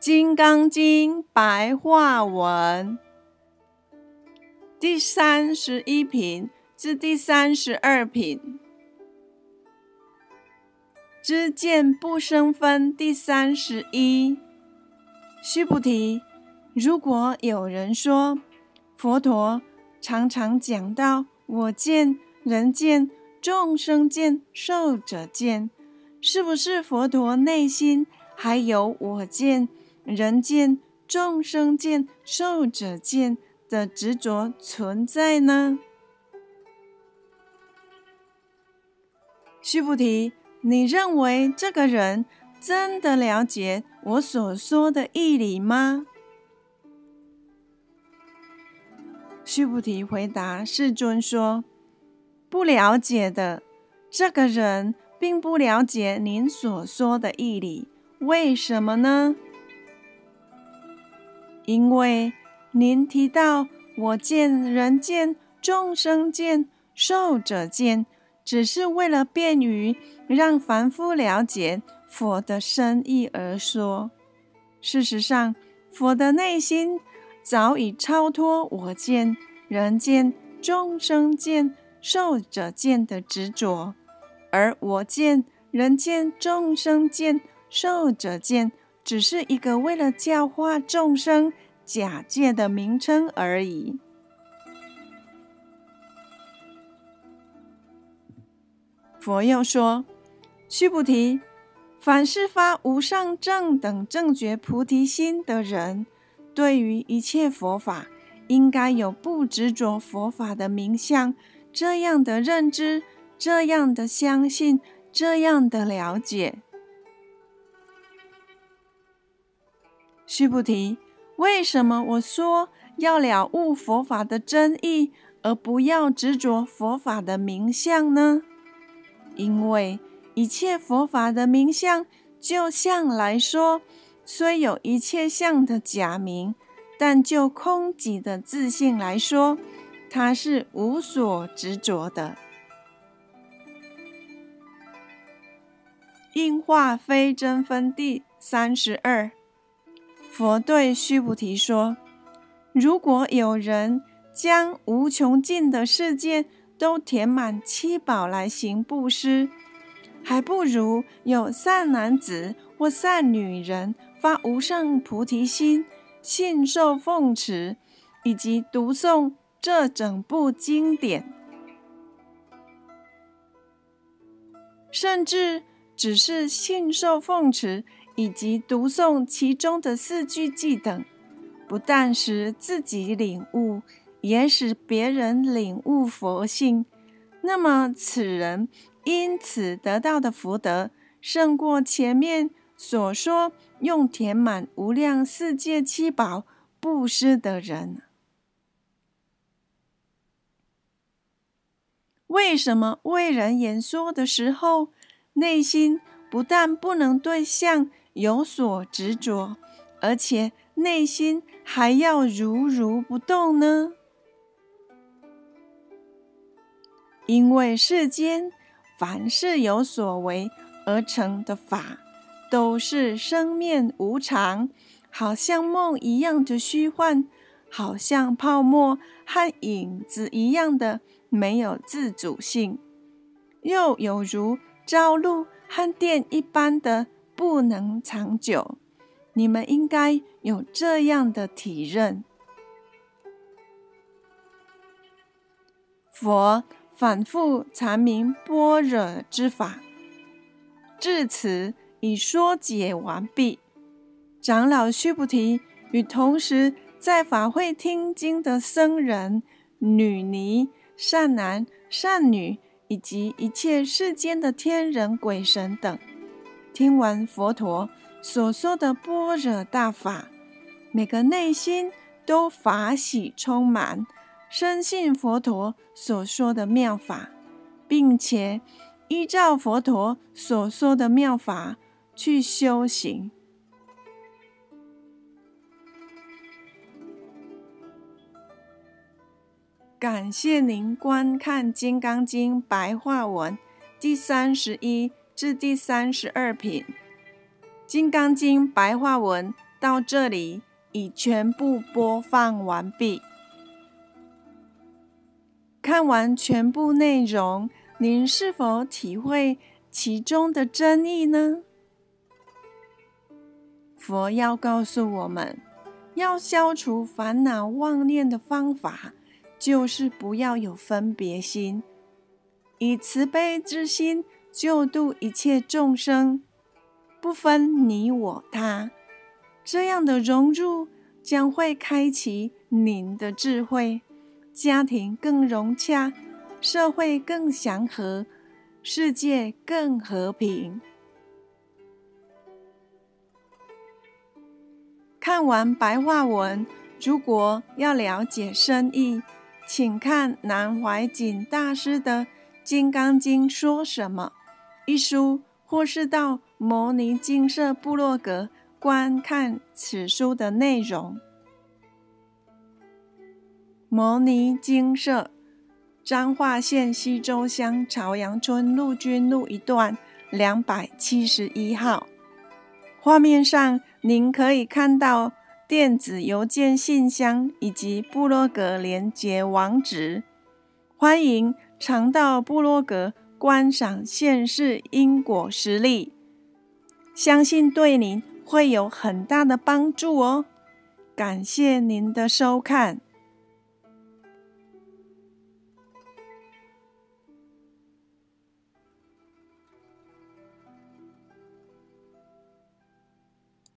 金刚经》白话文第三十一品至第三十二品，知见不生分第三十一。须菩提，如果有人说佛陀常常讲到我见、人见、众生见、寿者见，是不是佛陀内心还有我见？人见、众生见、寿者见的执着存在呢？须菩提，你认为这个人真的了解我所说的义理吗？须菩提回答世尊说：“不了解的，这个人并不了解您所说的义理，为什么呢？”因为您提到我见、人见、众生见、寿者见，只是为了便于让凡夫了解佛的深意而说。事实上，佛的内心早已超脱我见、人见、众生见、寿者见的执着，而我见、人见、众生见、寿者见。只是一个为了教化众生假借的名称而已。佛又说：“须菩提，凡是发无上正等正觉菩提心的人，对于一切佛法，应该有不执着佛法的名相这样的认知，这样的相信，这样的了解。”须菩提，为什么我说要了悟佛法的真意，而不要执着佛法的名相呢？因为一切佛法的名相，就相来说，虽有一切相的假名，但就空寂的自信来说，它是无所执着的。应化非真分第三十二。佛对须菩提说：“如果有人将无穷尽的世界都填满七宝来行布施，还不如有善男子或善女人发无上菩提心，信受奉持，以及读诵这整部经典，甚至只是信受奉持。”以及读诵其中的四句偈等，不但使自己领悟，也使别人领悟佛性。那么此人因此得到的福德，胜过前面所说用填满无量世界七宝布施的人。为什么为人演说的时候，内心不但不能对象？有所执着，而且内心还要如如不动呢？因为世间凡是有所为而成的法，都是生灭无常，好像梦一样的虚幻，好像泡沫和影子一样的没有自主性，又有如朝露和电一般的。不能长久，你们应该有这样的体认。佛反复阐明般若之法，至此已说解完毕。长老须菩提与同时在法会听经的僧人、女尼、善男、善女，以及一切世间的天人、鬼神等。听完佛陀所说的般若大法，每个内心都法喜充满，深信佛陀所说的妙法，并且依照佛陀所说的妙法去修行。感谢您观看《金刚经》白话文第三十一。至第三十二品，《金刚经》白话文到这里已全部播放完毕。看完全部内容，您是否体会其中的真意呢？佛要告诉我们，要消除烦恼妄念的方法，就是不要有分别心，以慈悲之心救度一切众生，不分你我他。这样的融入将会开启您的智慧，家庭更融洽，社会更祥和，世界更和平。看完白话文，如果要了解深意，请看南怀瑾大师的《金刚经》说什么一书，或是到摩尼金色部落格。观看此书的内容。摩尼金色，彰化县西周乡朝阳村陆军路一段两百七十一号。画面上您可以看到电子邮件信箱以及部落格连接网址。欢迎常到部落格观赏现世因果实例，相信对您。会有很大的帮助哦！感谢您的收看。